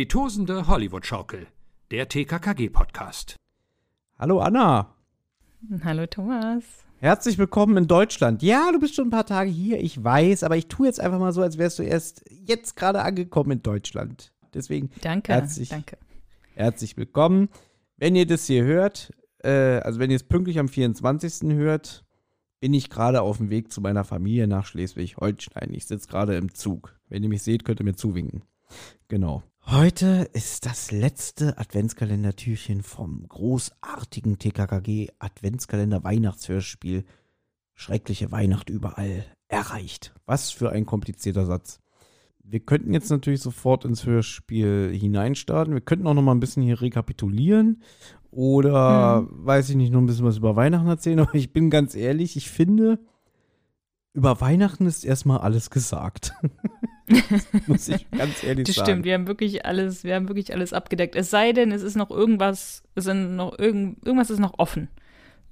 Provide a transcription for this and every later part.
Die tosende Hollywood-Schaukel, der TKKG-Podcast. Hallo Anna. Hallo Thomas. Herzlich willkommen in Deutschland. Ja, du bist schon ein paar Tage hier, ich weiß, aber ich tue jetzt einfach mal so, als wärst du erst jetzt gerade angekommen in Deutschland. Deswegen danke, herzlich, danke. herzlich willkommen. Wenn ihr das hier hört, äh, also wenn ihr es pünktlich am 24. hört, bin ich gerade auf dem Weg zu meiner Familie nach Schleswig-Holstein. Ich sitze gerade im Zug. Wenn ihr mich seht, könnt ihr mir zuwinken. Genau. Heute ist das letzte Adventskalendertürchen vom großartigen TKKG Adventskalender Weihnachtshörspiel Schreckliche Weihnacht überall erreicht. Was für ein komplizierter Satz. Wir könnten jetzt natürlich sofort ins Hörspiel hineinstarten. Wir könnten auch noch mal ein bisschen hier rekapitulieren oder, hm. weiß ich nicht, noch ein bisschen was über Weihnachten erzählen. Aber ich bin ganz ehrlich, ich finde, über Weihnachten ist erstmal alles gesagt. muss ich ganz ehrlich das sagen. stimmt, wir haben wirklich alles, wir haben wirklich alles abgedeckt. Es sei denn, es ist noch irgendwas, es sind noch irgend, irgendwas ist noch offen.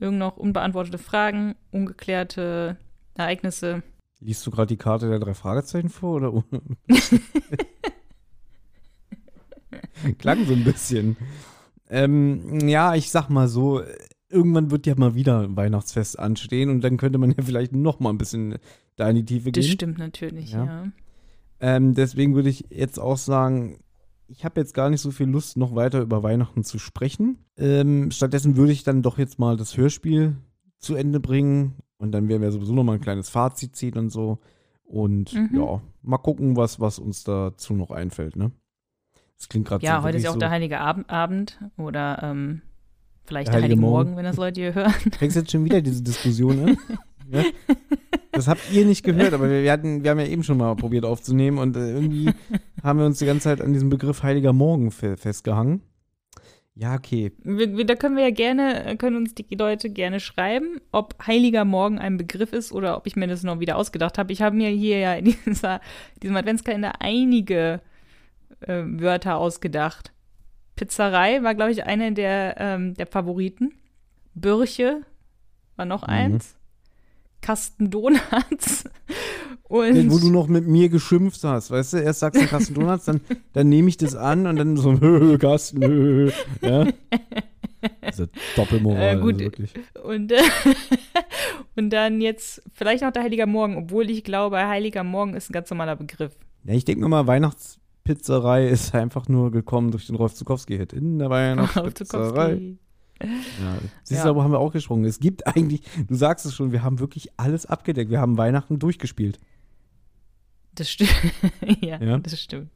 Irgend noch unbeantwortete Fragen, ungeklärte Ereignisse. Liest du gerade die Karte der drei Fragezeichen vor oder? Klang so ein bisschen. Ähm, ja, ich sag mal so, irgendwann wird ja mal wieder ein Weihnachtsfest anstehen und dann könnte man ja vielleicht noch mal ein bisschen da in die Tiefe gehen. Das stimmt natürlich, ja. ja. Ähm, deswegen würde ich jetzt auch sagen, ich habe jetzt gar nicht so viel Lust, noch weiter über Weihnachten zu sprechen. Ähm, stattdessen würde ich dann doch jetzt mal das Hörspiel zu Ende bringen und dann werden wir sowieso noch mal ein kleines Fazit ziehen und so. Und mhm. ja, mal gucken, was, was uns dazu noch einfällt, ne? Das klingt gerade Ja, so heute ist ja auch so der Heilige Abend, Abend oder ähm, vielleicht der, der Heilige, Heilige Morgen, wenn das Leute hier hören. Fängst jetzt schon wieder diese Diskussion an? ja? Das habt ihr nicht gehört, aber wir, hatten, wir haben ja eben schon mal probiert aufzunehmen und äh, irgendwie haben wir uns die ganze Zeit an diesem Begriff Heiliger Morgen fe festgehangen. Ja, okay. Wir, da können wir ja gerne, können uns die Leute gerne schreiben, ob Heiliger Morgen ein Begriff ist oder ob ich mir das noch wieder ausgedacht habe. Ich habe mir hier ja in dieser, diesem Adventskalender einige äh, Wörter ausgedacht. Pizzerei war, glaube ich, eine der, ähm, der Favoriten. Bürche war noch mhm. eins. Kasten Donuts. Und wo du noch mit mir geschimpft hast, weißt du, erst sagst du Kasten Donuts, dann, dann nehme ich das an und dann so, hö, Kasten, hö, ja. Diese Doppelmoral, äh, gut. Wirklich. Und, äh, und dann jetzt vielleicht noch der Heiliger Morgen, obwohl ich glaube, Heiliger Morgen ist ein ganz normaler Begriff. Ja, ich denke mal, Weihnachtspizzerei ist einfach nur gekommen durch den Rolf Zukowski-Hit. In der Weihnachtspizzerei. Ja, siehst du, ja. haben wir auch gesprungen. Es gibt eigentlich, du sagst es schon, wir haben wirklich alles abgedeckt. Wir haben Weihnachten durchgespielt. Das stimmt. ja, ja, das stimmt.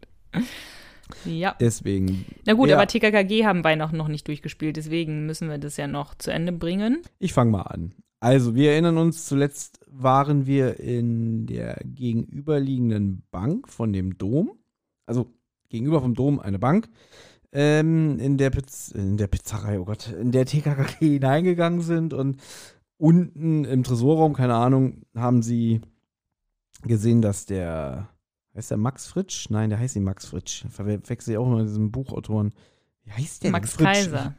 Ja. Deswegen. Na gut, ja. aber TKKG haben Weihnachten noch nicht durchgespielt, deswegen müssen wir das ja noch zu Ende bringen. Ich fange mal an. Also, wir erinnern uns, zuletzt waren wir in der gegenüberliegenden Bank von dem Dom. Also, gegenüber vom Dom eine Bank ähm, in, der Piz in der Pizzerei, oh Gott, in der TKKG hineingegangen sind und unten im Tresorraum, keine Ahnung, haben sie gesehen, dass der, heißt der Max Fritsch? Nein, der heißt nicht Max Fritsch. Verwechsel ich auch mal diesen Buchautoren. Wie heißt der? Max Fritsch? Kaiser.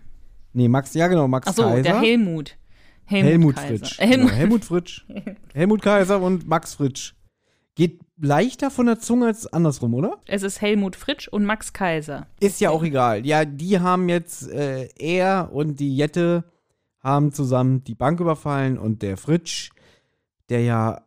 Nee, Max, ja genau, Max Ach so, Kaiser. der Helmut. Helmut, Helmut Fritsch. Helmut. Genau, Helmut Fritsch. Helmut Kaiser und Max Fritsch. Geht leichter von der Zunge als andersrum, oder? Es ist Helmut Fritsch und Max Kaiser. Ist ja auch egal. Ja, die haben jetzt, äh, er und die Jette haben zusammen die Bank überfallen und der Fritsch, der ja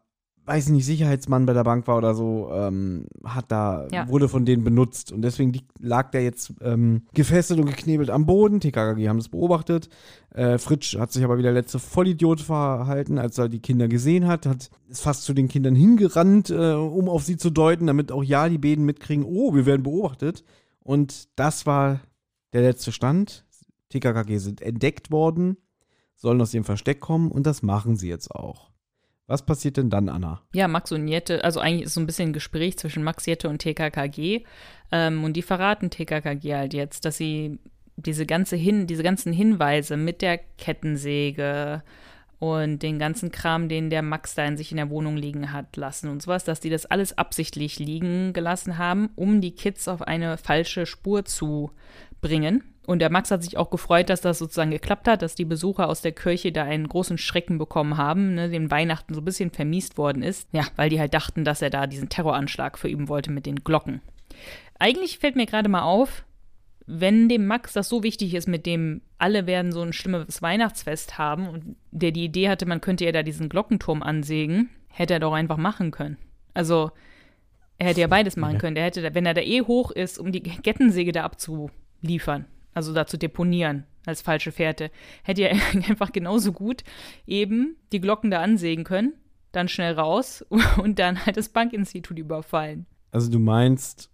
weiß nicht, Sicherheitsmann bei der Bank war oder so, ähm, hat da, ja. wurde von denen benutzt. Und deswegen lag der jetzt ähm, gefesselt und geknebelt am Boden. TKKG haben das beobachtet. Äh, Fritsch hat sich aber wie der letzte Vollidiot verhalten, als er die Kinder gesehen hat. Hat ist fast zu den Kindern hingerannt, äh, um auf sie zu deuten, damit auch ja die Bäden mitkriegen, oh, wir werden beobachtet. Und das war der letzte Stand. TKKG sind entdeckt worden, sollen aus ihrem Versteck kommen und das machen sie jetzt auch. Was passiert denn dann, Anna? Ja, Max und Jette, also eigentlich ist so ein bisschen ein Gespräch zwischen Max, Jette und TKKG. Ähm, und die verraten TKKG halt jetzt, dass sie diese, ganze Hin diese ganzen Hinweise mit der Kettensäge und den ganzen Kram, den der Max da in sich in der Wohnung liegen hat lassen und sowas, dass die das alles absichtlich liegen gelassen haben, um die Kids auf eine falsche Spur zu bringen. Und der Max hat sich auch gefreut, dass das sozusagen geklappt hat, dass die Besucher aus der Kirche da einen großen Schrecken bekommen haben, ne, dem Weihnachten so ein bisschen vermiest worden ist. Ja, weil die halt dachten, dass er da diesen Terroranschlag verüben wollte mit den Glocken. Eigentlich fällt mir gerade mal auf, wenn dem Max das so wichtig ist, mit dem alle werden so ein schlimmes Weihnachtsfest haben und der die Idee hatte, man könnte ja da diesen Glockenturm ansägen, hätte er doch einfach machen können. Also, er hätte ja beides machen können. Er hätte, wenn er da eh hoch ist, um die Kettensäge da abzuliefern, also da zu deponieren als falsche Fährte, hätte er einfach genauso gut eben die Glocken da ansägen können, dann schnell raus und dann halt das Bankinstitut überfallen. Also du meinst,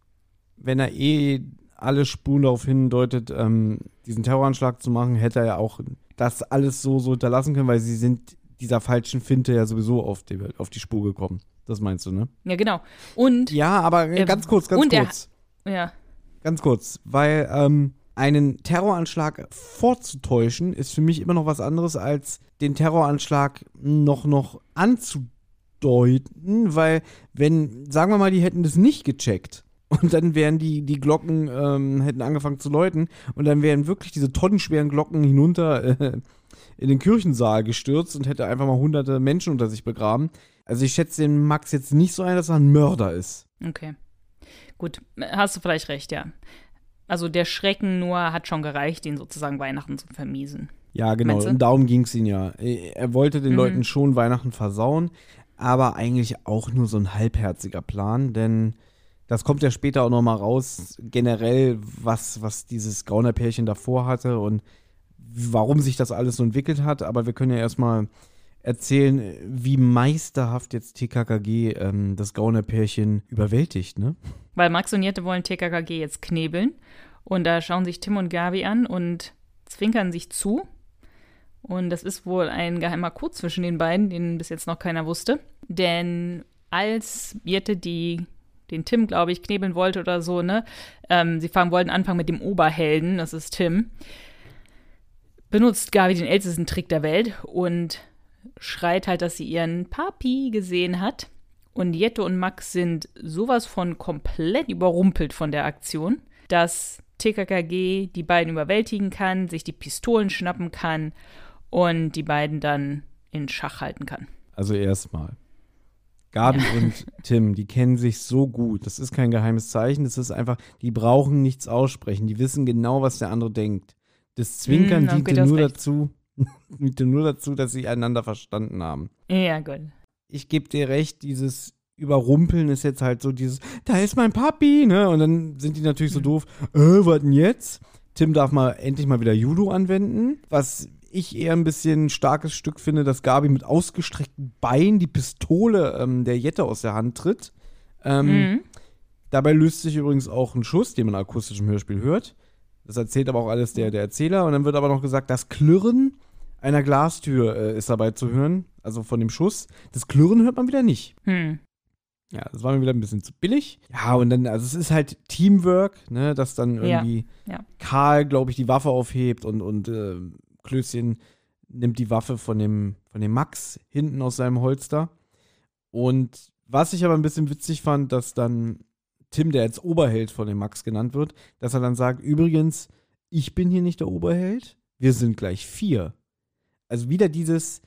wenn er eh alle Spuren darauf hindeutet, ähm, diesen Terroranschlag zu machen, hätte er ja auch das alles so, so hinterlassen können, weil sie sind dieser falschen Finte ja sowieso auf die, auf die Spur gekommen. Das meinst du, ne? Ja, genau. Und. Ja, aber äh, ganz kurz, ganz kurz. Er, ja. Ganz kurz, weil ähm, einen Terroranschlag vorzutäuschen, ist für mich immer noch was anderes, als den Terroranschlag noch, noch anzudeuten, weil, wenn, sagen wir mal, die hätten das nicht gecheckt und dann wären die, die Glocken, ähm, hätten angefangen zu läuten und dann wären wirklich diese tonnenschweren Glocken hinunter äh, in den Kirchensaal gestürzt und hätte einfach mal hunderte Menschen unter sich begraben. Also ich schätze den Max jetzt nicht so ein, dass er ein Mörder ist. Okay. Gut, hast du vielleicht recht, ja. Also der Schrecken nur hat schon gereicht, ihn sozusagen Weihnachten zu vermiesen. Ja, genau. Und darum ging es ihm ja. Er wollte den mhm. Leuten schon Weihnachten versauen, aber eigentlich auch nur so ein halbherziger Plan, denn das kommt ja später auch noch mal raus, generell, was, was dieses Gaunerpärchen davor hatte und warum sich das alles so entwickelt hat. Aber wir können ja erstmal erzählen, wie meisterhaft jetzt TKKG ähm, das Gaunerpärchen überwältigt, ne? Weil Max und Jette wollen TKKG jetzt knebeln und da schauen sich Tim und Gabi an und zwinkern sich zu. Und das ist wohl ein geheimer Code zwischen den beiden, den bis jetzt noch keiner wusste. Denn als Jette die den Tim, glaube ich, knebeln wollte oder so, ne? Ähm, sie fangen, wollten anfangen mit dem Oberhelden, das ist Tim. Benutzt Gabi den ältesten Trick der Welt und schreit halt, dass sie ihren Papi gesehen hat. Und Jette und Max sind sowas von komplett überrumpelt von der Aktion, dass TKKG die beiden überwältigen kann, sich die Pistolen schnappen kann und die beiden dann in Schach halten kann. Also erstmal. Gabi ja. und Tim, die kennen sich so gut. Das ist kein geheimes Zeichen. Das ist einfach, die brauchen nichts aussprechen. Die wissen genau, was der andere denkt. Das Zwinkern mm, okay, diente nur dazu, diente nur dazu, dass sie einander verstanden haben. Ja, gut. Ich gebe dir recht, dieses Überrumpeln ist jetzt halt so dieses, da ist mein Papi, ne? Und dann sind die natürlich so mhm. doof, äh, was denn jetzt? Tim darf mal endlich mal wieder Judo anwenden, was ich eher ein bisschen starkes Stück finde, dass Gabi mit ausgestreckten Beinen die Pistole ähm, der Jette aus der Hand tritt. Ähm, mhm. Dabei löst sich übrigens auch ein Schuss, den man akustisch im Hörspiel hört. Das erzählt aber auch alles der, der Erzähler. Und dann wird aber noch gesagt, das Klirren einer Glastür äh, ist dabei zu hören, also von dem Schuss. Das Klirren hört man wieder nicht. Hm. Ja, das war mir wieder ein bisschen zu billig. Ja, und dann, also es ist halt Teamwork, ne, dass dann irgendwie ja, ja. Karl, glaube ich, die Waffe aufhebt und, und äh, Klößchen nimmt die Waffe von dem, von dem Max hinten aus seinem Holster. Und was ich aber ein bisschen witzig fand, dass dann Tim, der als Oberheld von dem Max genannt wird, dass er dann sagt, übrigens, ich bin hier nicht der Oberheld, wir sind gleich vier. Also wieder dieses,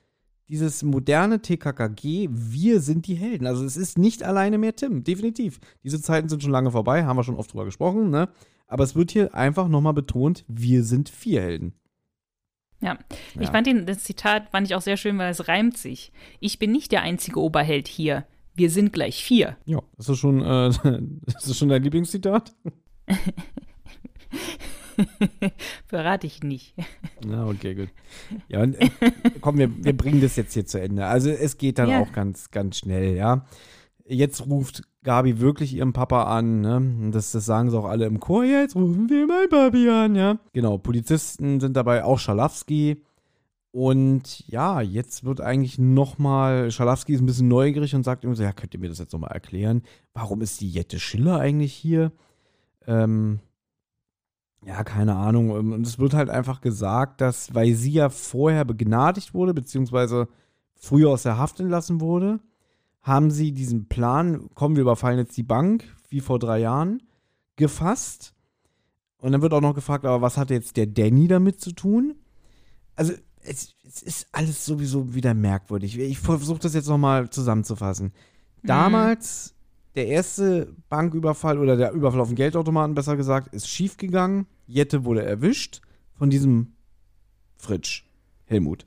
dieses moderne TKKG, wir sind die Helden. Also es ist nicht alleine mehr Tim, definitiv. Diese Zeiten sind schon lange vorbei, haben wir schon oft drüber gesprochen, ne? Aber es wird hier einfach nochmal betont, wir sind vier Helden. Ja. ja. ich fand den, das Zitat fand ich auch sehr schön, weil es reimt sich. Ich bin nicht der einzige Oberheld hier. Wir sind gleich vier. Ja, ist das schon, äh, ist das schon dein Lieblingszitat? Verrate ich nicht. Na, okay, gut. Ja, und, äh, komm, wir, wir bringen das jetzt hier zu Ende. Also es geht dann ja. auch ganz, ganz schnell, ja. Jetzt ruft Gabi wirklich ihren Papa an, ne? Das, das sagen sie auch alle im Chor. Jetzt rufen wir mein Papi an, ja. Genau, Polizisten sind dabei, auch Schalafsky. Und ja, jetzt wird eigentlich nochmal, Schalafsky ist ein bisschen neugierig und sagt immer so, ja, könnt ihr mir das jetzt nochmal erklären? Warum ist die Jette Schiller eigentlich hier? Ähm, ja, keine Ahnung. Und es wird halt einfach gesagt, dass, weil sie ja vorher begnadigt wurde, beziehungsweise früher aus der Haft entlassen wurde, haben sie diesen Plan, kommen wir überfallen jetzt die Bank, wie vor drei Jahren, gefasst. Und dann wird auch noch gefragt, aber was hat jetzt der Danny damit zu tun? Also, es, es ist alles sowieso wieder merkwürdig. Ich versuche das jetzt nochmal zusammenzufassen. Mhm. Damals der erste Banküberfall oder der Überfall auf den Geldautomaten, besser gesagt, ist schiefgegangen. Jette wurde erwischt von diesem Fritsch, Helmut.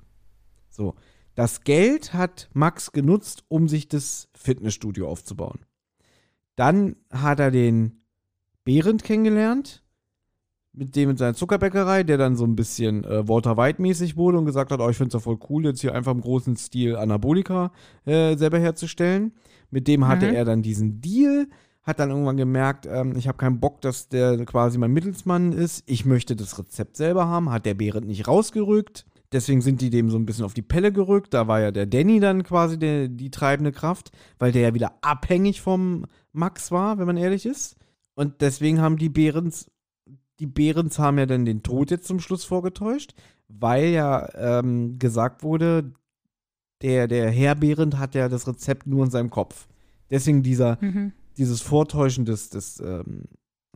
So. Das Geld hat Max genutzt, um sich das Fitnessstudio aufzubauen. Dann hat er den Behrendt kennengelernt, mit dem in seiner Zuckerbäckerei, der dann so ein bisschen äh, Walter White-mäßig wurde und gesagt hat, oh, ich finde es ja voll cool, jetzt hier einfach im großen Stil Anabolika äh, selber herzustellen. Mit dem hatte Mhm. er dann diesen Deal, hat dann irgendwann gemerkt, ähm, ich habe keinen Bock, dass der quasi mein Mittelsmann ist. Ich möchte das Rezept selber haben, hat der Behrendt nicht rausgerückt. Deswegen sind die dem so ein bisschen auf die Pelle gerückt. Da war ja der Danny dann quasi der, die treibende Kraft, weil der ja wieder abhängig vom Max war, wenn man ehrlich ist. Und deswegen haben die Behrens, die Behrens haben ja dann den Tod jetzt zum Schluss vorgetäuscht, weil ja ähm, gesagt wurde, der, der Herr Behrendt hat ja das Rezept nur in seinem Kopf. Deswegen dieser, Mhm. dieses Vortäuschen des, des, ähm,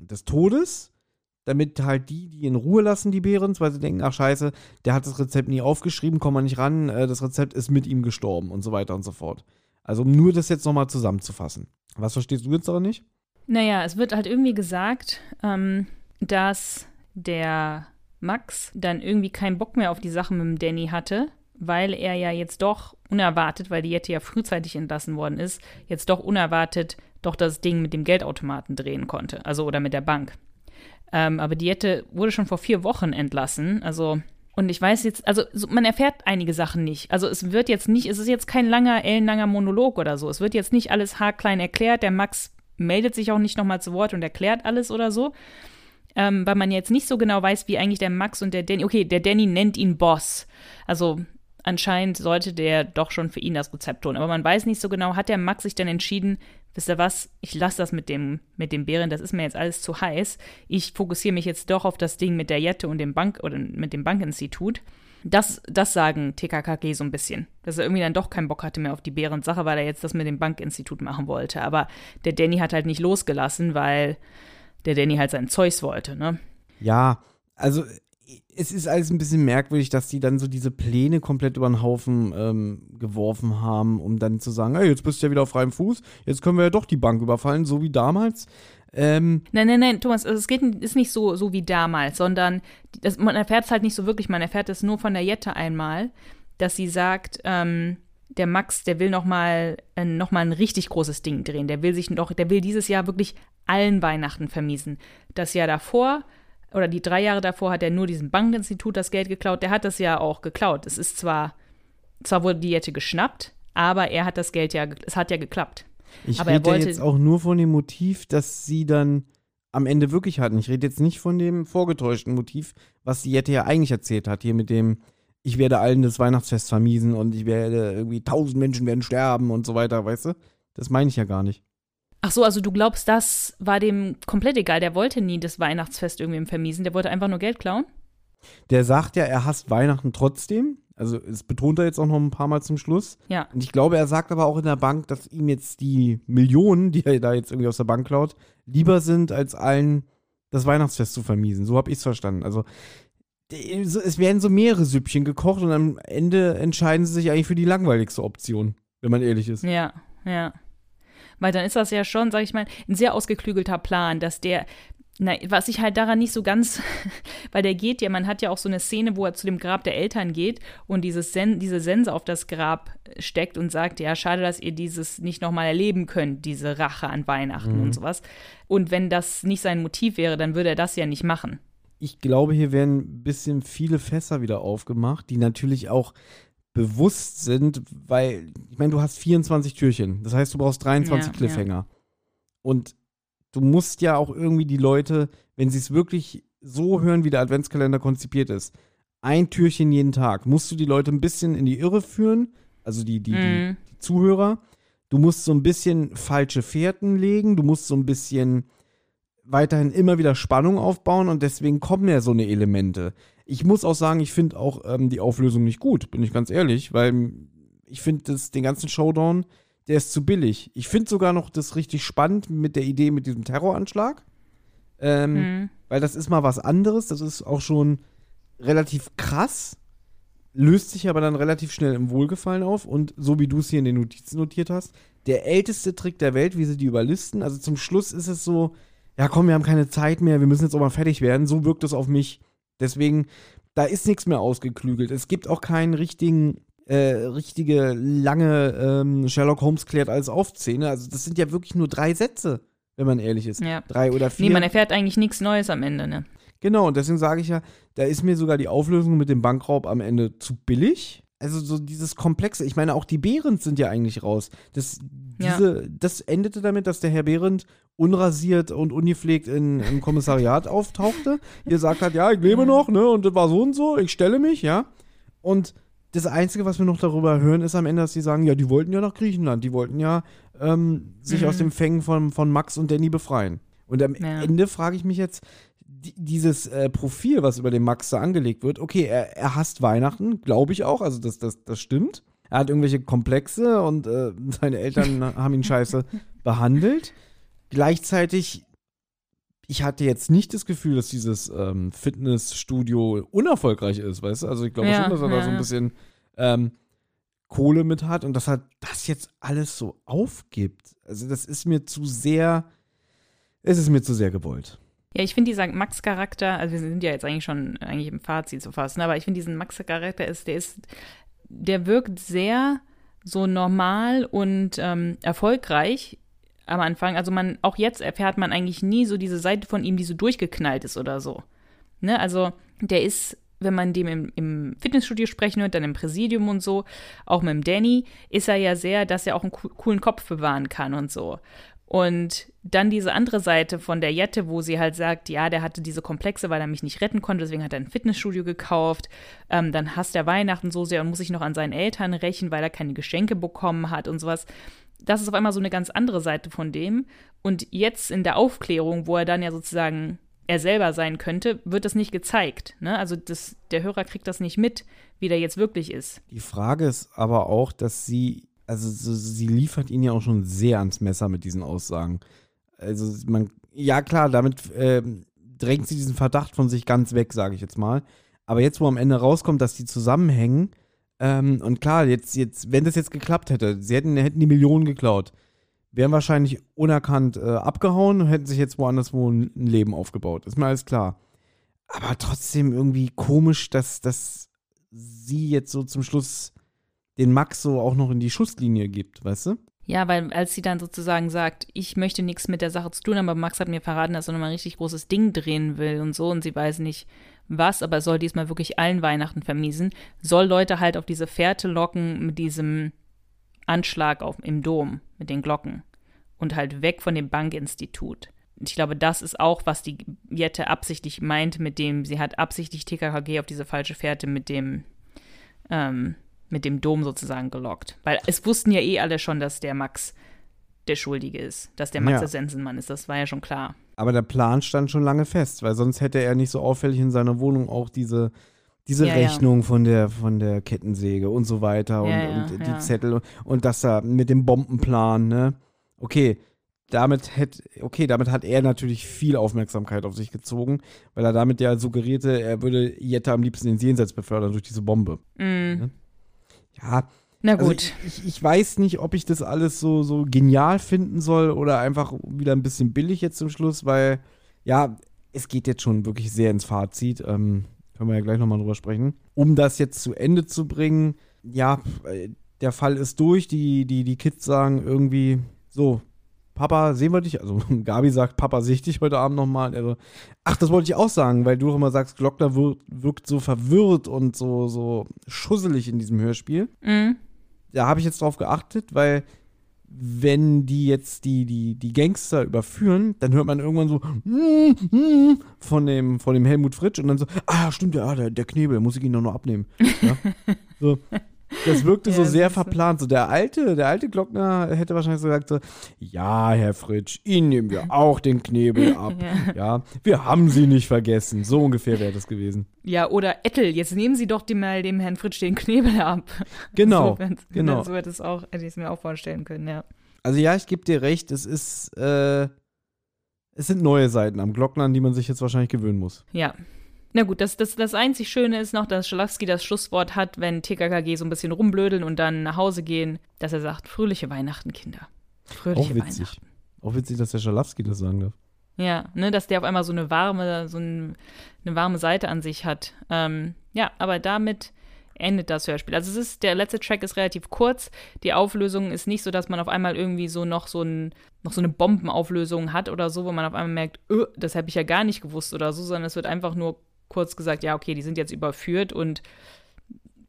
des Todes, damit halt die, die in Ruhe lassen, die Behrens, weil sie denken, ach scheiße, der hat das Rezept nie aufgeschrieben, kommt man nicht ran, äh, das Rezept ist mit ihm gestorben und so weiter und so fort. Also um nur das jetzt nochmal zusammenzufassen. Was verstehst du jetzt aber nicht? Naja, es wird halt irgendwie gesagt, ähm, dass der Max dann irgendwie keinen Bock mehr auf die Sache mit dem Danny hatte, weil er ja jetzt doch unerwartet, weil die Jette ja frühzeitig entlassen worden ist, jetzt doch unerwartet doch das Ding mit dem Geldautomaten drehen konnte. Also oder mit der Bank. Ähm, aber die Jette wurde schon vor vier Wochen entlassen. Also, und ich weiß jetzt, also so, man erfährt einige Sachen nicht. Also es wird jetzt nicht, es ist jetzt kein langer, ellenlanger Monolog oder so. Es wird jetzt nicht alles haarklein erklärt. Der Max meldet sich auch nicht nochmal zu Wort und erklärt alles oder so. Ähm, weil man jetzt nicht so genau weiß, wie eigentlich der Max und der Danny. Okay, der Danny nennt ihn Boss. Also anscheinend sollte der doch schon für ihn das Rezept tun. Aber man weiß nicht so genau, hat der Max sich dann entschieden, wisst ihr was, ich lasse das mit dem, mit dem Bären, das ist mir jetzt alles zu heiß. Ich fokussiere mich jetzt doch auf das Ding mit der Jette und dem Bank oder mit dem Bankinstitut. Das, das sagen TKKG so ein bisschen. Dass er irgendwie dann doch keinen Bock hatte mehr auf die Bären-Sache, weil er jetzt das mit dem Bankinstitut machen wollte. Aber der Danny hat halt nicht losgelassen, weil der Danny halt sein Zeugs wollte, ne? Ja, also es ist alles ein bisschen merkwürdig, dass die dann so diese Pläne komplett über den Haufen ähm, geworfen haben, um dann zu sagen, hey, jetzt bist du ja wieder auf freiem Fuß, jetzt können wir ja doch die Bank überfallen, so wie damals. Ähm, Nein, nein, nein, Thomas, also es geht, ist nicht so, so wie damals, sondern das, man erfährt es halt nicht so wirklich, man erfährt es nur von der Jette einmal, dass sie sagt, ähm, der Max, der will noch mal, äh, noch mal ein richtig großes Ding drehen. Der will sich noch, der will dieses Jahr wirklich allen Weihnachten vermiesen. Das Jahr davor oder die drei Jahre davor hat er nur diesem Bankinstitut das Geld geklaut. Der hat das ja auch geklaut. Es ist zwar, zwar wurde die Jette geschnappt, aber er hat das Geld ja, es hat ja geklappt. ich Aber er rede wollte- jetzt auch nur von dem Motiv, das sie dann am Ende wirklich hatten. Ich rede jetzt nicht von dem vorgetäuschten Motiv, was die Jette ja eigentlich erzählt hat, hier mit dem, ich werde allen das Weihnachtsfest vermiesen und ich werde irgendwie tausend Menschen werden sterben und so weiter, weißt du? Das meine ich ja gar nicht. Ach so, also du glaubst, das war dem komplett egal. Der wollte nie das Weihnachtsfest irgendwem vermiesen. Der wollte einfach nur Geld klauen. Der sagt ja, er hasst Weihnachten trotzdem. Also, es betont er jetzt auch noch ein paar Mal zum Schluss. Ja. Und ich glaube, er sagt aber auch in der Bank, dass ihm jetzt die Millionen, die er da jetzt irgendwie aus der Bank klaut, lieber sind, als allen das Weihnachtsfest zu vermiesen. So habe ich es verstanden. Also, es werden so mehrere Süppchen gekocht und am Ende entscheiden sie sich eigentlich für die langweiligste Option, wenn man ehrlich ist. Ja, ja. Weil dann ist das ja schon, sag ich mal, ein sehr ausgeklügelter Plan, dass der, na, was ich halt daran nicht so ganz, weil der geht ja, man hat ja auch so eine Szene, wo er zu dem Grab der Eltern geht und dieses Sen diese Sense auf das Grab steckt und sagt, ja, schade, dass ihr dieses nicht nochmal erleben könnt, diese Rache an Weihnachten und sowas. Und wenn das nicht sein Motiv wäre, dann würde er das ja nicht machen. ich glaube, hier werden ein bisschen viele Fässer wieder aufgemacht, die natürlich auch bewusst sind, weil, ich meine, du hast 24 Türchen. Das heißt, du brauchst 23 Ja, Cliffhanger. Und du musst ja auch irgendwie die Leute, wenn sie es wirklich so hören, wie der Adventskalender konzipiert ist, ein Türchen jeden Tag, musst du die Leute ein bisschen in die Irre führen, also die, die, die, Mhm. die Zuhörer. Du musst so ein bisschen falsche Fährten legen, du musst so ein bisschen weiterhin immer wieder Spannung aufbauen und deswegen kommen ja so eine Elemente. Ich muss auch sagen, ich finde auch ähm, die Auflösung nicht gut, bin ich ganz ehrlich, weil ich finde den ganzen Showdown, der ist zu billig. Ich finde sogar noch das richtig spannend mit der Idee mit diesem Terroranschlag, ähm, Mhm. weil das ist mal was anderes, das ist auch schon relativ krass, löst sich aber dann relativ schnell im Wohlgefallen auf und so wie du es hier in den Notizen notiert hast, der älteste Trick der Welt, wie sie die überlisten. Also zum Schluss ist es so, ja komm, wir haben keine Zeit mehr, wir müssen jetzt auch mal fertig werden. So wirkt es auf mich. Deswegen, da ist nichts mehr ausgeklügelt. Es gibt auch keinen richtigen, äh, richtige lange ähm, Sherlock Holmes klärt alles auf Szene. Also das sind ja wirklich nur drei Sätze, wenn man ehrlich ist. Ja. Drei oder vier. Nee, man erfährt eigentlich nichts Neues am Ende, ne? Genau, und deswegen sage ich ja, da ist mir sogar die Auflösung mit dem Bankraub am Ende zu billig. Also so dieses Komplexe. Ich meine, auch die Behrens sind ja eigentlich raus. Das, Ja. diese, das endete damit, dass der Herr Behrendt unrasiert und ungepflegt in, im Kommissariat auftauchte. Ihr sagt hat, ja, ich lebe noch, ne, und das war so und so, ich stelle mich, ja. Und das Einzige, was wir noch darüber hören, ist am Ende, dass sie sagen, ja, die wollten ja nach Griechenland, die wollten ja ähm, sich Mhm. aus dem Fängen von, von Max und Danny befreien. Und am Ja. Ende frage ich mich jetzt, dieses äh, Profil, was über den Max da angelegt wird, okay, er, er hasst Weihnachten, glaube ich auch, also das, das, das stimmt. Er hat irgendwelche Komplexe und äh, seine Eltern haben ihn scheiße behandelt. Gleichzeitig, ich hatte jetzt nicht das Gefühl, dass dieses ähm, Fitnessstudio unerfolgreich ist, weißt du? Also ich glaube Ja, schon, dass er da ja, so ein bisschen ähm, Kohle mit hat und dass er das jetzt alles so aufgibt. Also das ist mir zu sehr, es ist mir zu sehr gewollt. Ja, ich finde dieser Max-Charakter, also wir sind ja jetzt eigentlich schon eigentlich im Fazit fast, ne? aber ich finde diesen Max-Charakter ist, der ist, der wirkt sehr so normal und ähm, erfolgreich am Anfang. Also man, auch jetzt erfährt man eigentlich nie so diese Seite von ihm, die so durchgeknallt ist oder so. Ne? Also der ist, wenn man dem im, im Fitnessstudio sprechen hört, dann im Präsidium und so, auch mit dem Danny, ist er ja sehr, dass er auch einen coo- coolen Kopf bewahren kann und so. Und dann diese andere Seite von der Jette, wo sie halt sagt, ja, der hatte diese Komplexe, weil er mich nicht retten konnte, deswegen hat er ein Fitnessstudio gekauft. Ähm, dann hasst er Weihnachten so sehr und muss sich noch an seinen Eltern rächen, weil er keine Geschenke bekommen hat und sowas. Das ist auf einmal so eine ganz andere Seite von dem. Und jetzt in der Aufklärung, wo er dann ja sozusagen er selber sein könnte, wird das nicht gezeigt. Ne? Also das, der Hörer kriegt das nicht mit, wie der jetzt wirklich ist. Die Frage ist aber auch, dass sie, also so, sie liefert ihn ja auch schon sehr ans Messer mit diesen Aussagen. Also man, ja klar, damit ähm, drängt sie diesen Verdacht von sich ganz weg, sage ich jetzt mal. Aber jetzt, wo am Ende rauskommt, dass die zusammenhängen, ähm, und klar, jetzt, jetzt, wenn das jetzt geklappt hätte, sie hätten, hätten die Millionen geklaut, wären wahrscheinlich unerkannt äh, abgehauen und hätten sich jetzt woanders wo ein ein Leben aufgebaut. Ist mir alles klar. Aber trotzdem irgendwie komisch, dass, dass sie jetzt so zum Schluss den Max so auch noch in die Schusslinie gibt, weißt du? Ja, weil als sie dann sozusagen sagt, ich möchte nichts mit der Sache zu tun aber Max hat mir verraten, dass er nochmal ein richtig großes Ding drehen will und so und sie weiß nicht was, aber er soll diesmal wirklich allen Weihnachten vermiesen, soll Leute halt auf diese Fährte locken mit diesem Anschlag auf, im Dom, mit den Glocken und halt weg von dem Bankinstitut. Ich glaube, das ist auch, was die Jette absichtlich meint, mit dem, sie hat absichtlich TKKG auf diese falsche Fährte mit dem, ähm, mit dem Dom sozusagen gelockt. Weil es wussten ja eh alle schon, dass der Max der Schuldige ist, dass der Max Ja. der Sensenmann ist, das war ja schon klar. Aber der Plan stand schon lange fest, weil sonst hätte er nicht so auffällig in seiner Wohnung auch diese, diese Ja, ja. Rechnung von der von der Kettensäge und so weiter und, Ja, ja, und die ja. Zettel und, und das da mit dem Bombenplan, ne? Okay, damit hätte, okay, damit hat er natürlich viel Aufmerksamkeit auf sich gezogen, weil er damit ja suggerierte, er würde Jette am liebsten ins Jenseits befördern durch diese Bombe. Mm. Ja, Na also gut. ich, ich, ich weiß nicht, ob ich das alles so, so genial finden soll oder einfach wieder ein bisschen billig jetzt zum Schluss, weil ja, es geht jetzt schon wirklich sehr ins Fazit. Ähm, können wir ja gleich nochmal drüber sprechen. Um das jetzt zu Ende zu bringen, ja, äh, der Fall ist durch. Die, die, die Kids sagen irgendwie so, Papa, sehen wir dich? Also Gabi sagt, Papa, sehe ich dich heute Abend nochmal? Also, ach, das wollte ich auch sagen, weil du doch immer sagst, Glockner wirkt, wirkt so verwirrt und so, so schusselig in diesem Hörspiel Mm. da habe ich jetzt drauf geachtet, weil wenn die jetzt die, die, die Gangster überführen, dann hört man irgendwann so "Mm, mm" von dem, von dem Helmut Fritsch und dann so, ah, stimmt, ja, der, der Knebel, muss ich ihn doch noch abnehmen. Ja? so. Das wirkte Ja, so sehr verplant. So der alte, der alte Glockner hätte wahrscheinlich so gesagt so, ja, Herr Fritsch, Ihnen nehmen wir auch den Knebel ab. Ja. ja, wir haben Sie nicht vergessen. So ungefähr wäre das gewesen. Ja, oder Ettel, jetzt nehmen Sie doch dem, mal dem Herrn Fritsch den Knebel ab. Genau, So, genau. So hätte es auch, hätte ich es mir auch vorstellen können, ja. Also ja, ich gebe dir recht, es ist, äh, es sind neue Seiten am Glockner, an die man sich jetzt wahrscheinlich gewöhnen muss. Ja, Na gut, das, das, das einzig Schöne ist noch, dass Schalowski das Schlusswort hat, wenn TKKG so ein bisschen rumblödeln und dann nach Hause gehen, dass er sagt, fröhliche Weihnachten, Kinder. Fröhliche Auch witzig. Weihnachten. Auch witzig, dass der Schalowski das sagen darf. Ja, ne, dass der auf einmal so eine warme, so ein, eine warme Seite an sich hat. Ähm, ja, aber damit endet das Hörspiel. Also es ist, der letzte Track ist relativ kurz. Die Auflösung ist nicht so, dass man auf einmal irgendwie so noch so ein, noch so eine Bombenauflösung hat oder so, wo man auf einmal merkt, öh, das habe ich ja gar nicht gewusst oder so, sondern es wird einfach nur kurz gesagt, ja, okay, die sind jetzt überführt und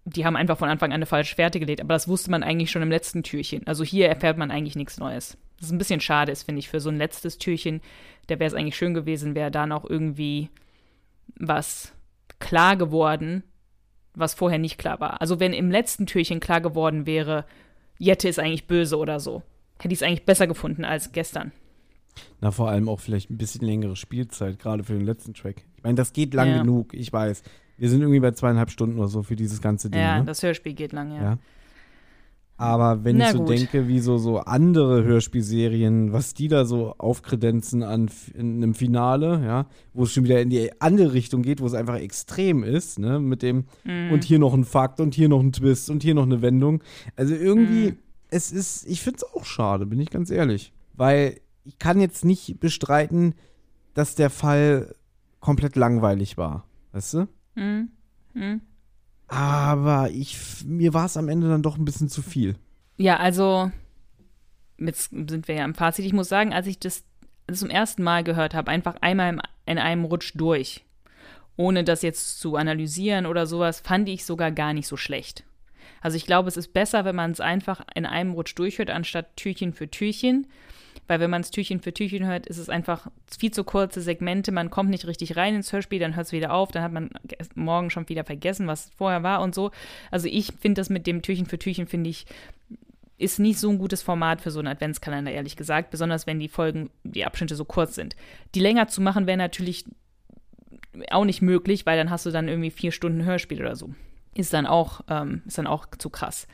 die haben einfach von Anfang an eine falsche Fährte gelegt, aber das wusste man eigentlich schon im letzten Türchen. Also hier erfährt man eigentlich nichts Neues. Das ist ein bisschen schade ist, finde ich, für so ein letztes Türchen. Da wäre es eigentlich schön gewesen, wäre da noch irgendwie was klar geworden, was vorher nicht klar war. Also wenn im letzten Türchen klar geworden wäre, Jette ist eigentlich böse oder so, hätte ich es eigentlich besser gefunden als gestern. Na, vor allem auch vielleicht ein bisschen längere Spielzeit, gerade für den letzten Track. Ich meine, das geht lang Ja. genug, ich weiß. Wir sind irgendwie bei zweieinhalb Stunden oder so für dieses ganze Ding. Ja, ne? das Hörspiel geht lang, ja. Ja. Aber wenn Na ich so gut. denke, wie so, so andere Hörspielserien, was die da so aufkredenzen an in einem Finale, ja, wo es schon wieder in die andere Richtung geht, wo es einfach extrem ist, ne, mit dem Mhm. und hier noch ein Fakt und hier noch ein Twist und hier noch eine Wendung. Also irgendwie, Mhm. es ist, ich finde es auch schade, bin ich ganz ehrlich. Weil ich kann jetzt nicht bestreiten, dass der Fall komplett langweilig war. Weißt du? Mhm. Mhm. Aber ich, mir war es am Ende dann doch ein bisschen zu viel. Ja, also, jetzt sind wir ja im Fazit. Ich muss sagen, als ich das zum ersten Mal gehört habe, einfach einmal in einem Rutsch durch, ohne das jetzt zu analysieren oder sowas, fand ich sogar gar nicht so schlecht. Also ich glaube, es ist besser, wenn man es einfach in einem Rutsch durchhört, anstatt Türchen für Türchen. Weil wenn man es Türchen für Türchen hört, ist es einfach viel zu kurze Segmente, man kommt nicht richtig rein ins Hörspiel, dann hört es wieder auf, dann hat man ge- morgen schon wieder vergessen, was vorher war und so. Also ich finde das mit dem Türchen für Türchen, finde ich, ist nicht so ein gutes Format für so einen Adventskalender, ehrlich gesagt, besonders wenn die Folgen, die Abschnitte so kurz sind. Die länger zu machen wäre natürlich auch nicht möglich, weil dann hast du dann irgendwie vier Stunden Hörspiel oder so. Ist dann auch, ähm, ist dann auch zu krass.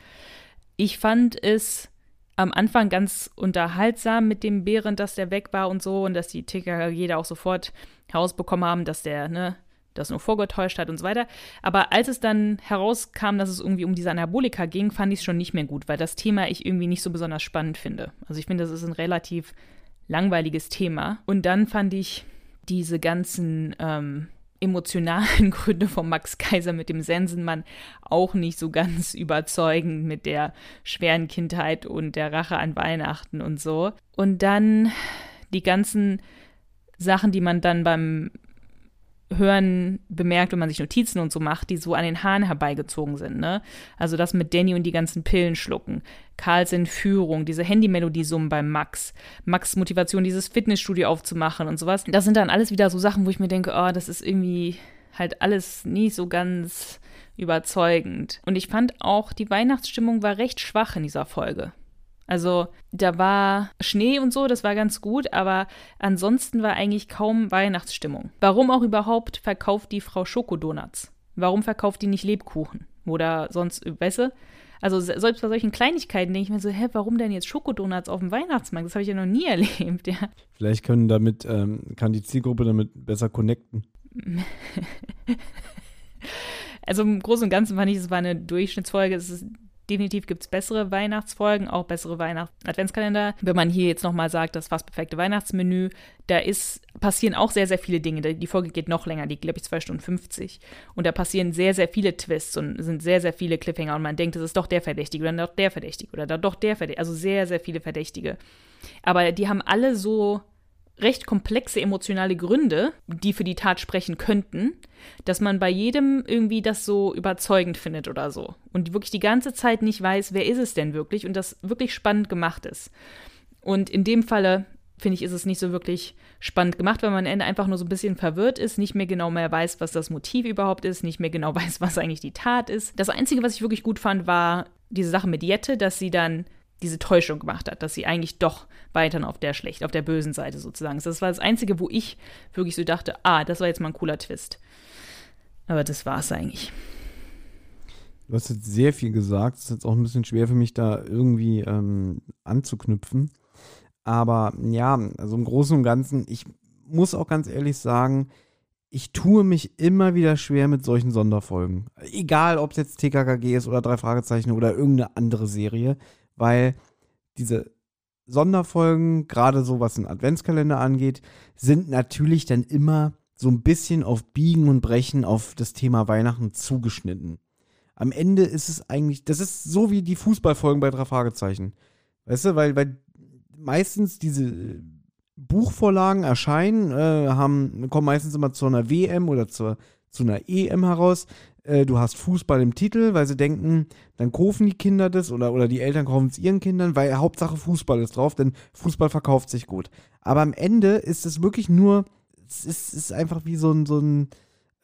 Ich fand es am Anfang ganz unterhaltsam mit dem Bären, dass der weg war und so und dass die TKG auch sofort herausbekommen haben, dass der, ne, das nur vorgetäuscht hat und so weiter. Aber als es dann herauskam, dass es irgendwie um diese Anabolika ging, fand ich es schon nicht mehr gut, weil das Thema ich irgendwie nicht so besonders spannend finde. Also ich finde, das ist ein relativ langweiliges Thema. Und dann fand ich diese ganzen ähm, emotionalen Gründe von Max Kaiser mit dem Sensenmann auch nicht so ganz überzeugend mit der schweren Kindheit und der Rache an Weihnachten und so. Und dann die ganzen Sachen, die man dann beim Hören bemerkt, wenn man sich Notizen und so macht, die so an den Haaren herbeigezogen sind, ne? Also das mit Danny und die ganzen Pillen schlucken, Karls Entführung, diese Handymelodie summen beim Max, Max Motivation, dieses Fitnessstudio aufzumachen und sowas. Das sind dann alles wieder so Sachen, wo ich mir denke, oh, das ist irgendwie halt alles nie so ganz überzeugend. Und ich fand auch, die Weihnachtsstimmung war recht schwach in dieser Folge. Also da war Schnee und so, das war ganz gut, aber ansonsten war eigentlich kaum Weihnachtsstimmung. Warum auch überhaupt verkauft die Frau Schokodonuts? Warum verkauft die nicht Lebkuchen? Oder sonst, weißt du? Also se- selbst bei solchen Kleinigkeiten denke ich mir so, hä, warum denn jetzt Schokodonuts auf dem Weihnachtsmarkt? Das habe ich ja noch nie erlebt, ja. Vielleicht können damit, ähm, kann die Zielgruppe damit besser connecten. Also im Großen und Ganzen fand ich, es war eine Durchschnittsfolge. Es ist, definitiv gibt es bessere Weihnachtsfolgen, auch bessere Weihnachts-Adventskalender. Wenn man hier jetzt nochmal sagt, das fast perfekte Weihnachtsmenü, da ist, passieren auch sehr, sehr viele Dinge. Die Folge geht noch länger, die glaube ich 2 Stunden 50. Und da passieren sehr, sehr viele Twists und sind sehr, sehr viele Cliffhanger. Und man denkt, es ist doch der Verdächtige oder doch der Verdächtige oder doch der Verdächtige. Also sehr, sehr viele Verdächtige. Aber die haben alle so recht komplexe emotionale Gründe, die für die Tat sprechen könnten, dass man bei jedem irgendwie das so überzeugend findet oder so. Und wirklich die ganze Zeit nicht weiß, wer ist es denn wirklich und das wirklich spannend gemacht ist. Und in dem Falle, finde ich, ist es nicht so wirklich spannend gemacht, weil man am Ende einfach nur so ein bisschen verwirrt ist, nicht mehr genau mehr weiß, was das Motiv überhaupt ist, nicht mehr genau weiß, was eigentlich die Tat ist. Das Einzige, was ich wirklich gut fand, war diese Sache mit Jette, dass sie dann diese Täuschung gemacht hat, dass sie eigentlich doch weiterhin auf der schlecht, auf der bösen Seite sozusagen ist. Das war das Einzige, wo ich wirklich so dachte, ah, das war jetzt mal ein cooler Twist. Aber das war es eigentlich. Du hast jetzt sehr viel gesagt. Es ist jetzt auch ein bisschen schwer für mich, da irgendwie ähm, anzuknüpfen. Aber ja, also im Großen und Ganzen, ich muss auch ganz ehrlich sagen, ich tue mich immer wieder schwer mit solchen Sonderfolgen. Egal, ob es jetzt TKKG ist oder drei Fragezeichen oder irgendeine andere Serie, weil diese Sonderfolgen, gerade so was einen Adventskalender angeht, sind natürlich dann immer so ein bisschen auf Biegen und Brechen auf das Thema Weihnachten zugeschnitten. Am Ende ist es eigentlich, das ist so wie die Fußballfolgen bei drei Fragezeichen. Weißt du, weil, weil meistens diese Buchvorlagen erscheinen, äh, haben, kommen meistens immer zu einer WM oder zur, zu einer EM heraus. Äh, du hast Fußball im Titel, weil sie denken, dann kaufen die Kinder das oder, oder die Eltern kaufen es ihren Kindern, weil Hauptsache Fußball ist drauf, denn Fußball verkauft sich gut. Aber am Ende ist es wirklich nur, es ist, ist einfach wie so ein, so ein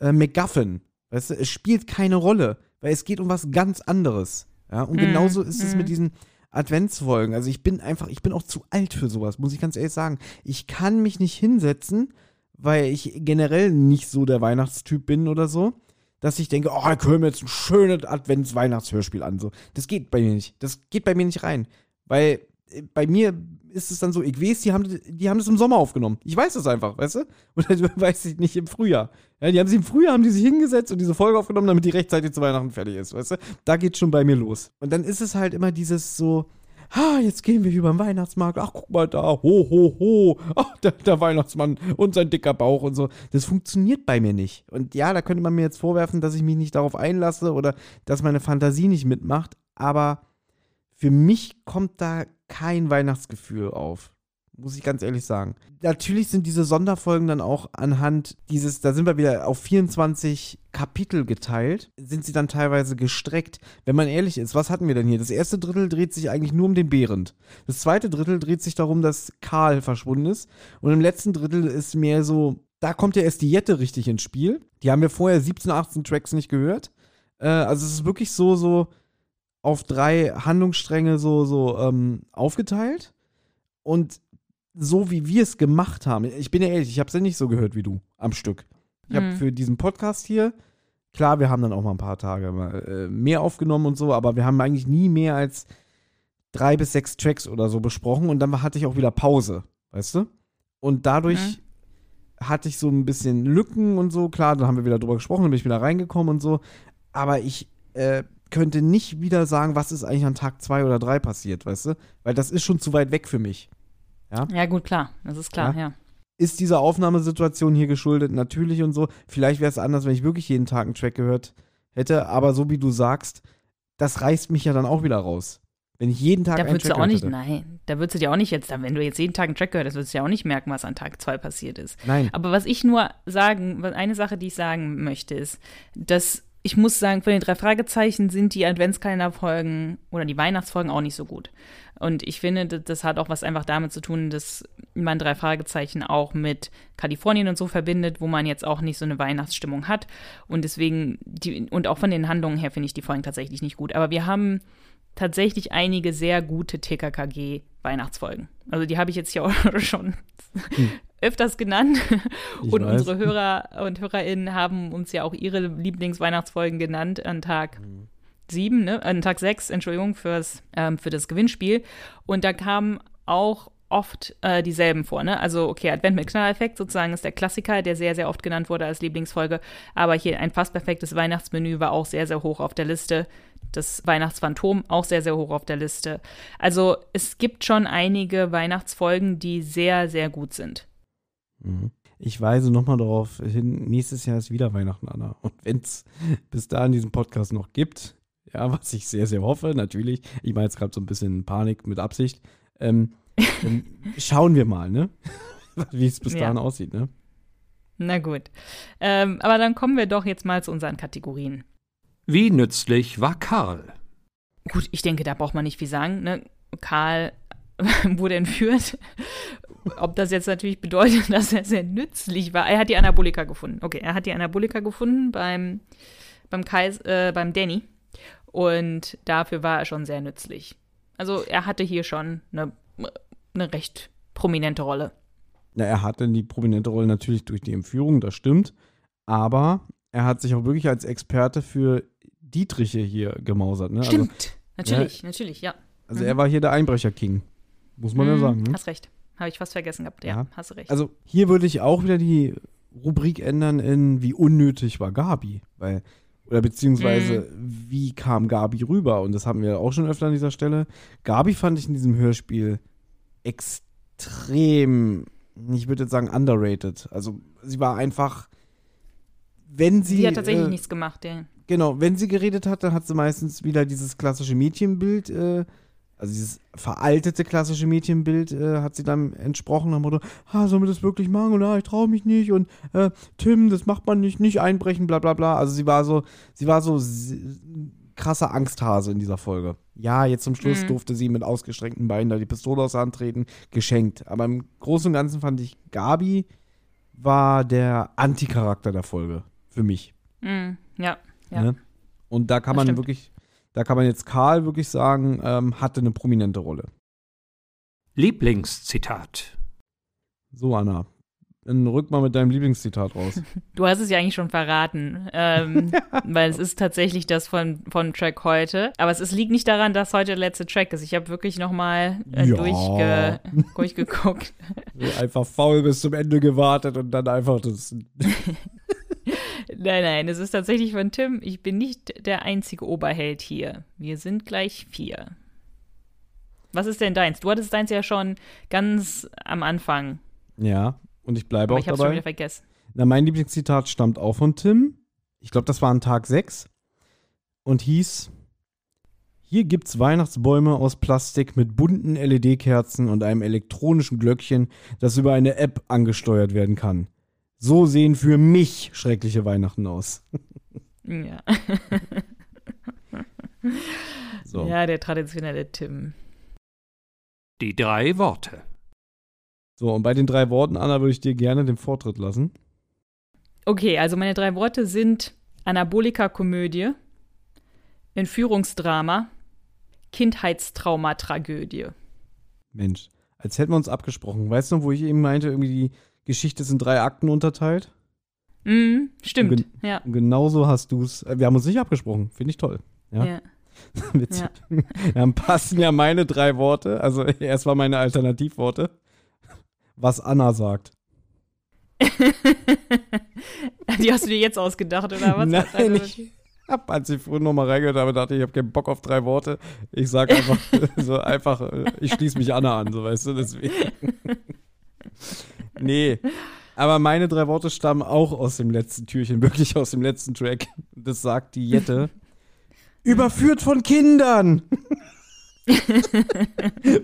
äh, MacGuffin. Weißt du, es spielt keine Rolle, weil es geht um was ganz anderes. Ja, und mm, genauso ist mm. es mit diesen Adventsfolgen. Also ich bin einfach, ich bin auch zu alt für sowas, muss ich ganz ehrlich sagen. Ich kann mich nicht hinsetzen, weil ich generell nicht so der Weihnachtstyp bin oder so, dass ich denke, oh, ich höre mir jetzt ein schönes Advents-Weihnachtshörspiel an. So. Das geht bei mir nicht. Das geht bei mir nicht rein. Weil äh, bei mir ist es dann so, ich weiß, die haben, die haben das im Sommer aufgenommen. Ich weiß das einfach, weißt du? Oder weiß ich nicht im Frühjahr. Ja, die haben sich im Frühjahr haben die sich hingesetzt und diese Folge aufgenommen, damit die rechtzeitig zu Weihnachten fertig ist, weißt du? Da geht schon bei mir los. Und dann ist es halt immer dieses so, ah, jetzt gehen wir über den Weihnachtsmarkt. Ach, guck mal da, ho, ho, ho. Ach, der, der, Weihnachtsmann und sein dicker Bauch und so. Das funktioniert bei mir nicht. Und ja, da könnte man mir jetzt vorwerfen, dass ich mich nicht darauf einlasse oder dass meine Fantasie nicht mitmacht. Aber für mich kommt da kein Weihnachtsgefühl auf. Muss ich ganz ehrlich sagen. Natürlich sind diese Sonderfolgen dann auch anhand dieses, da sind wir wieder auf 24 Kapitel geteilt, sind sie dann teilweise gestreckt. Wenn man ehrlich ist, was hatten wir denn hier? Das erste Drittel dreht sich eigentlich nur um den Behrend. Das zweite Drittel dreht sich darum, dass Karl verschwunden ist. Und im letzten Drittel ist mehr so, da kommt ja erst die Jette richtig ins Spiel. Die haben wir vorher 17, 18 Tracks nicht gehört. Äh, also es ist wirklich so, so, auf drei Handlungsstränge so, so ähm, aufgeteilt. Und so wie wir es gemacht haben, ich bin ja ehrlich, ich habe es ja nicht so gehört wie du am Stück. Ich habe mhm. für diesen Podcast hier, klar, wir haben dann auch mal ein paar Tage mal, äh, mehr aufgenommen und so, aber wir haben eigentlich nie mehr als drei bis sechs Tracks oder so besprochen und dann hatte ich auch wieder Pause, weißt du? Und dadurch mhm. hatte ich so ein bisschen Lücken und so, klar, dann haben wir wieder drüber gesprochen, dann bin ich wieder reingekommen und so, aber ich äh, könnte nicht wieder sagen, was ist eigentlich an Tag zwei oder drei passiert, weißt du? Weil das ist schon zu weit weg für mich. Ja, ja gut, klar, das ist klar, ja. ja. Ist diese Aufnahmesituation hier geschuldet? Natürlich und so. Vielleicht wäre es anders, wenn ich wirklich jeden Tag einen Track gehört hätte, aber so wie du sagst, das reißt mich ja dann auch wieder raus. Wenn ich jeden Tag da einen Track du auch nicht, hätte. Nein, da würdest du dir auch nicht jetzt, wenn du jetzt jeden Tag einen Track gehört hast, würdest du ja auch nicht merken, was an Tag zwei passiert ist. Nein. Aber was ich nur sagen, eine Sache, die ich sagen möchte, ist, dass ich muss sagen, von den drei Fragezeichen sind die Adventskalenderfolgen oder die Weihnachtsfolgen auch nicht so gut. Und ich finde, das hat auch was einfach damit zu tun, dass man drei Fragezeichen auch mit Kalifornien und so verbindet, wo man jetzt auch nicht so eine Weihnachtsstimmung hat. Und deswegen, die, und auch von den Handlungen her finde ich die Folgen tatsächlich nicht gut. Aber wir haben tatsächlich einige sehr gute TKKG Weihnachtsfolgen. Also die habe ich jetzt hier auch schon hm öfters genannt. Ich und weiß. unsere Hörer und HörerInnen haben uns ja auch ihre Lieblingsweihnachtsfolgen genannt an Tag mhm. sieben, ne? An Tag sechs, Entschuldigung, fürs, ähm, für das Gewinnspiel. Und da kamen auch oft äh, dieselben vor. Ne? Also, okay, Advent mit Knalleffekt sozusagen ist der Klassiker, der sehr, sehr oft genannt wurde als Lieblingsfolge. Aber hier ein fast perfektes Weihnachtsmenü war auch sehr, sehr hoch auf der Liste. Das Weihnachtsphantom auch sehr, sehr hoch auf der Liste. Also, es gibt schon einige Weihnachtsfolgen, die sehr, sehr gut sind. Mhm. Ich weise nochmal darauf hin, nächstes Jahr ist wieder Weihnachten, Anna. Und wenn es bis dahin diesen Podcast noch gibt, ja, was ich sehr, sehr hoffe, natürlich, ich meine jetzt gerade so ein bisschen Panik mit Absicht, ähm, dann schauen wir mal, ne? Wie es bis ja. dahin aussieht, ne? Na gut. Ähm, aber dann kommen wir doch jetzt mal zu unseren Kategorien. Wie nützlich war Karl? Gut, ich denke, da braucht man nicht viel sagen. Ne? Karl wurde entführt. Ob das jetzt natürlich bedeutet, dass er sehr nützlich war. Er hat die Anabolika gefunden. Okay, er hat die Anabolika gefunden beim, beim, Kais, äh, beim Danny. Und dafür war er schon sehr nützlich. Also er hatte hier schon eine, eine recht prominente Rolle. Na, er hatte die prominente Rolle natürlich durch die Entführung, das stimmt. Aber er hat sich auch wirklich als Experte für Dietriche hier gemausert. Ne? Also, stimmt, also, natürlich, ja, natürlich, ja. Also mhm. er war hier der Einbrecher-King. Muss man mhm, ja sagen. Ne? Hast recht. Habe ich fast vergessen gehabt. Ja, ja, hast recht. Also hier würde ich auch wieder die Rubrik ändern in wie unnötig war Gabi, weil oder beziehungsweise Mhm. wie kam Gabi rüber und das haben wir auch schon öfter an dieser Stelle. Gabi fand ich in diesem Hörspiel extrem, ich würde jetzt sagen underrated. Also sie war einfach, wenn sie, Sie, hat tatsächlich äh, nichts gemacht, ja. Genau, wenn sie geredet hat, dann hat sie meistens wieder dieses klassische Mädchenbild, äh, also dieses veraltete klassische Mädchenbild äh, hat sie dann entsprochen am Motto, ah, sollen wir das wirklich machen? Und ah, ich traue mich nicht und äh, Tim, das macht man nicht, nicht einbrechen, bla bla bla. Also sie war so, sie war so krasser Angsthase in dieser Folge. Ja, jetzt zum Schluss Mhm. durfte sie mit ausgestreckten Beinen da die Pistole aus der Hand treten, geschenkt. Aber im Großen und Ganzen fand ich, Gabi war der Anticharakter der Folge. Für mich. Mhm. Ja, ja. Ne? Und da kann Das man stimmt. wirklich, da kann man jetzt Karl wirklich sagen, ähm, hatte eine prominente Rolle. Lieblingszitat. So, Anna. Dann rück mal mit deinem Lieblingszitat raus. Du hast es ja eigentlich schon verraten, ähm, weil es ist tatsächlich das von, von Track heute. Aber es ist, liegt nicht daran, dass heute der letzte Track ist. Ich habe wirklich nochmal äh, Ja. durchge, durchgeguckt. einfach faul bis zum Ende gewartet und dann einfach das. Nein, nein, es ist tatsächlich von Tim. Ich bin nicht der einzige Oberheld hier. Wir sind gleich vier. Was ist denn deins? Du hattest deins ja schon ganz am Anfang. Ja, und ich bleibe Aber auch ich habe schon dabei. wieder vergessen. Na, mein Lieblingszitat stammt auch von Tim. Ich glaube, das war an Tag 6 und hieß: Hier gibt's Weihnachtsbäume aus Plastik mit bunten LED-Kerzen und einem elektronischen Glöckchen, das über eine App angesteuert werden kann. So sehen für mich schreckliche Weihnachten aus. Ja. So. ja, der traditionelle Tim. Die drei Worte. So, und bei den drei Worten, Anna, würde ich dir gerne den Vortritt lassen. Okay, also meine drei Worte sind Anabolika-Komödie, Entführungsdrama, Kindheitstraumatragödie. Mensch, als hätten wir uns abgesprochen. Weißt du noch, wo ich eben meinte, irgendwie die Geschichte ist in drei Akten unterteilt? Mhm, stimmt. Gen- Ja. Und genauso hast du es. Wir haben uns nicht abgesprochen. Finde ich toll. Ja. ja. Ja. Dann passen ja meine drei Worte. Also erst mal meine Alternativworte. Was Anna sagt. Die hast du dir jetzt ausgedacht, oder was? Nein, ich hab, als ich vorhin nochmal reingehört habe, dachte ich, ich habe keinen Bock auf drei Worte. Ich sag einfach so einfach, äh, ich schließe mich Anna an, so weißt du, deswegen. Nee. Aber meine drei Worte stammen auch aus dem letzten Türchen, wirklich aus dem letzten Track. Das sagt die Jette. Überführt von Kindern!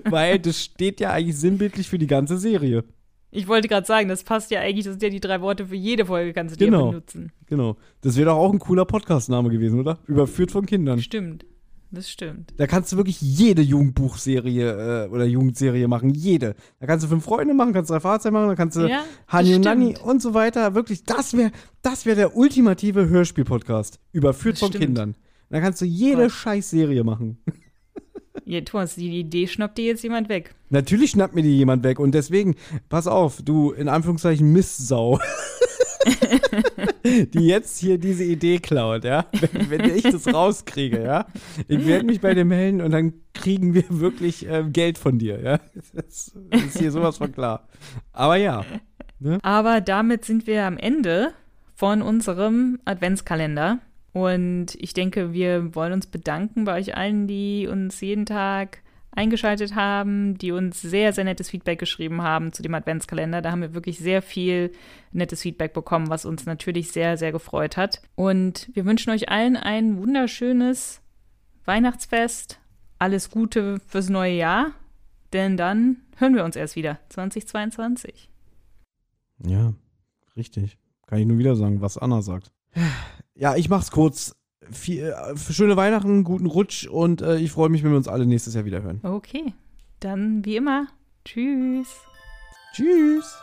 Weil das steht ja eigentlich sinnbildlich für die ganze Serie. Ich wollte gerade sagen, das passt ja eigentlich, das sind ja die drei Worte für jede Folge, kannst du Genau. dir benutzen. Genau. Das wäre doch auch ein cooler Podcast-Name gewesen, oder? Überführt von Kindern. Stimmt. Das stimmt. Da kannst du wirklich jede Jugendbuchserie äh, oder Jugendserie machen. Jede. Da kannst du fünf Freunde machen, kannst drei Fahrzeuge machen, da kannst du Ja, Hani und stimmt. und so weiter. Wirklich, das wäre das wär der ultimative Hörspiel-Podcast. Überführt Das von stimmt. Kindern. Da kannst du jede. Scheißserie machen. Ja, Thomas, die Idee schnappt dir jetzt jemand weg. Natürlich schnappt mir die jemand weg und deswegen, pass auf, du in Anführungszeichen Mistsau. die jetzt hier diese Idee klaut, ja? Wenn, wenn ich das rauskriege, ja? Ich werde mich bei dir melden und dann kriegen wir wirklich ähm, Geld von dir, ja? Das ist hier sowas von klar. Aber ja, Aber damit sind wir am Ende von unserem Adventskalender. Und ich denke, wir wollen uns bedanken bei euch allen, die uns jeden Tag eingeschaltet haben, die uns sehr, sehr nettes Feedback geschrieben haben zu dem Adventskalender. Da haben wir wirklich sehr viel nettes Feedback bekommen, was uns natürlich sehr, sehr gefreut hat. Und wir wünschen euch allen ein wunderschönes Weihnachtsfest. Alles Gute fürs neue Jahr. Denn dann hören wir uns erst wieder 2022. Ja, richtig. Kann ich nur wieder sagen, was Anna sagt. Ja, ich mach's kurz. Viel, äh, schöne Weihnachten, guten Rutsch und äh, ich freue mich, wenn wir uns alle nächstes Jahr wieder hören. Okay, dann wie immer. Tschüss. Tschüss.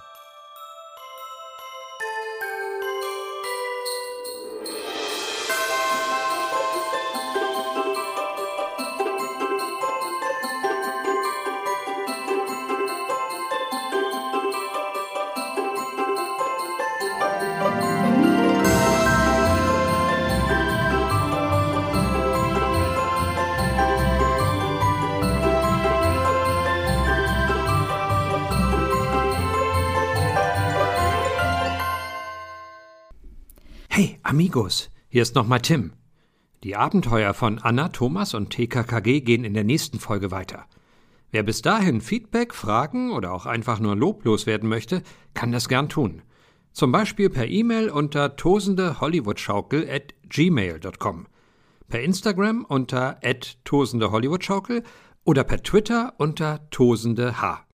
Amigos, hier ist nochmal Tim. Die Abenteuer von Anna, Thomas und TKKG gehen in der nächsten Folge weiter. Wer bis dahin Feedback, Fragen oder auch einfach nur loblos werden möchte, kann das gern tun. Zum Beispiel per E-Mail unter tosendehollywoodschaukel at gmail.com, per Instagram unter at tosendehollywoodschaukel oder per Twitter unter tosendeh.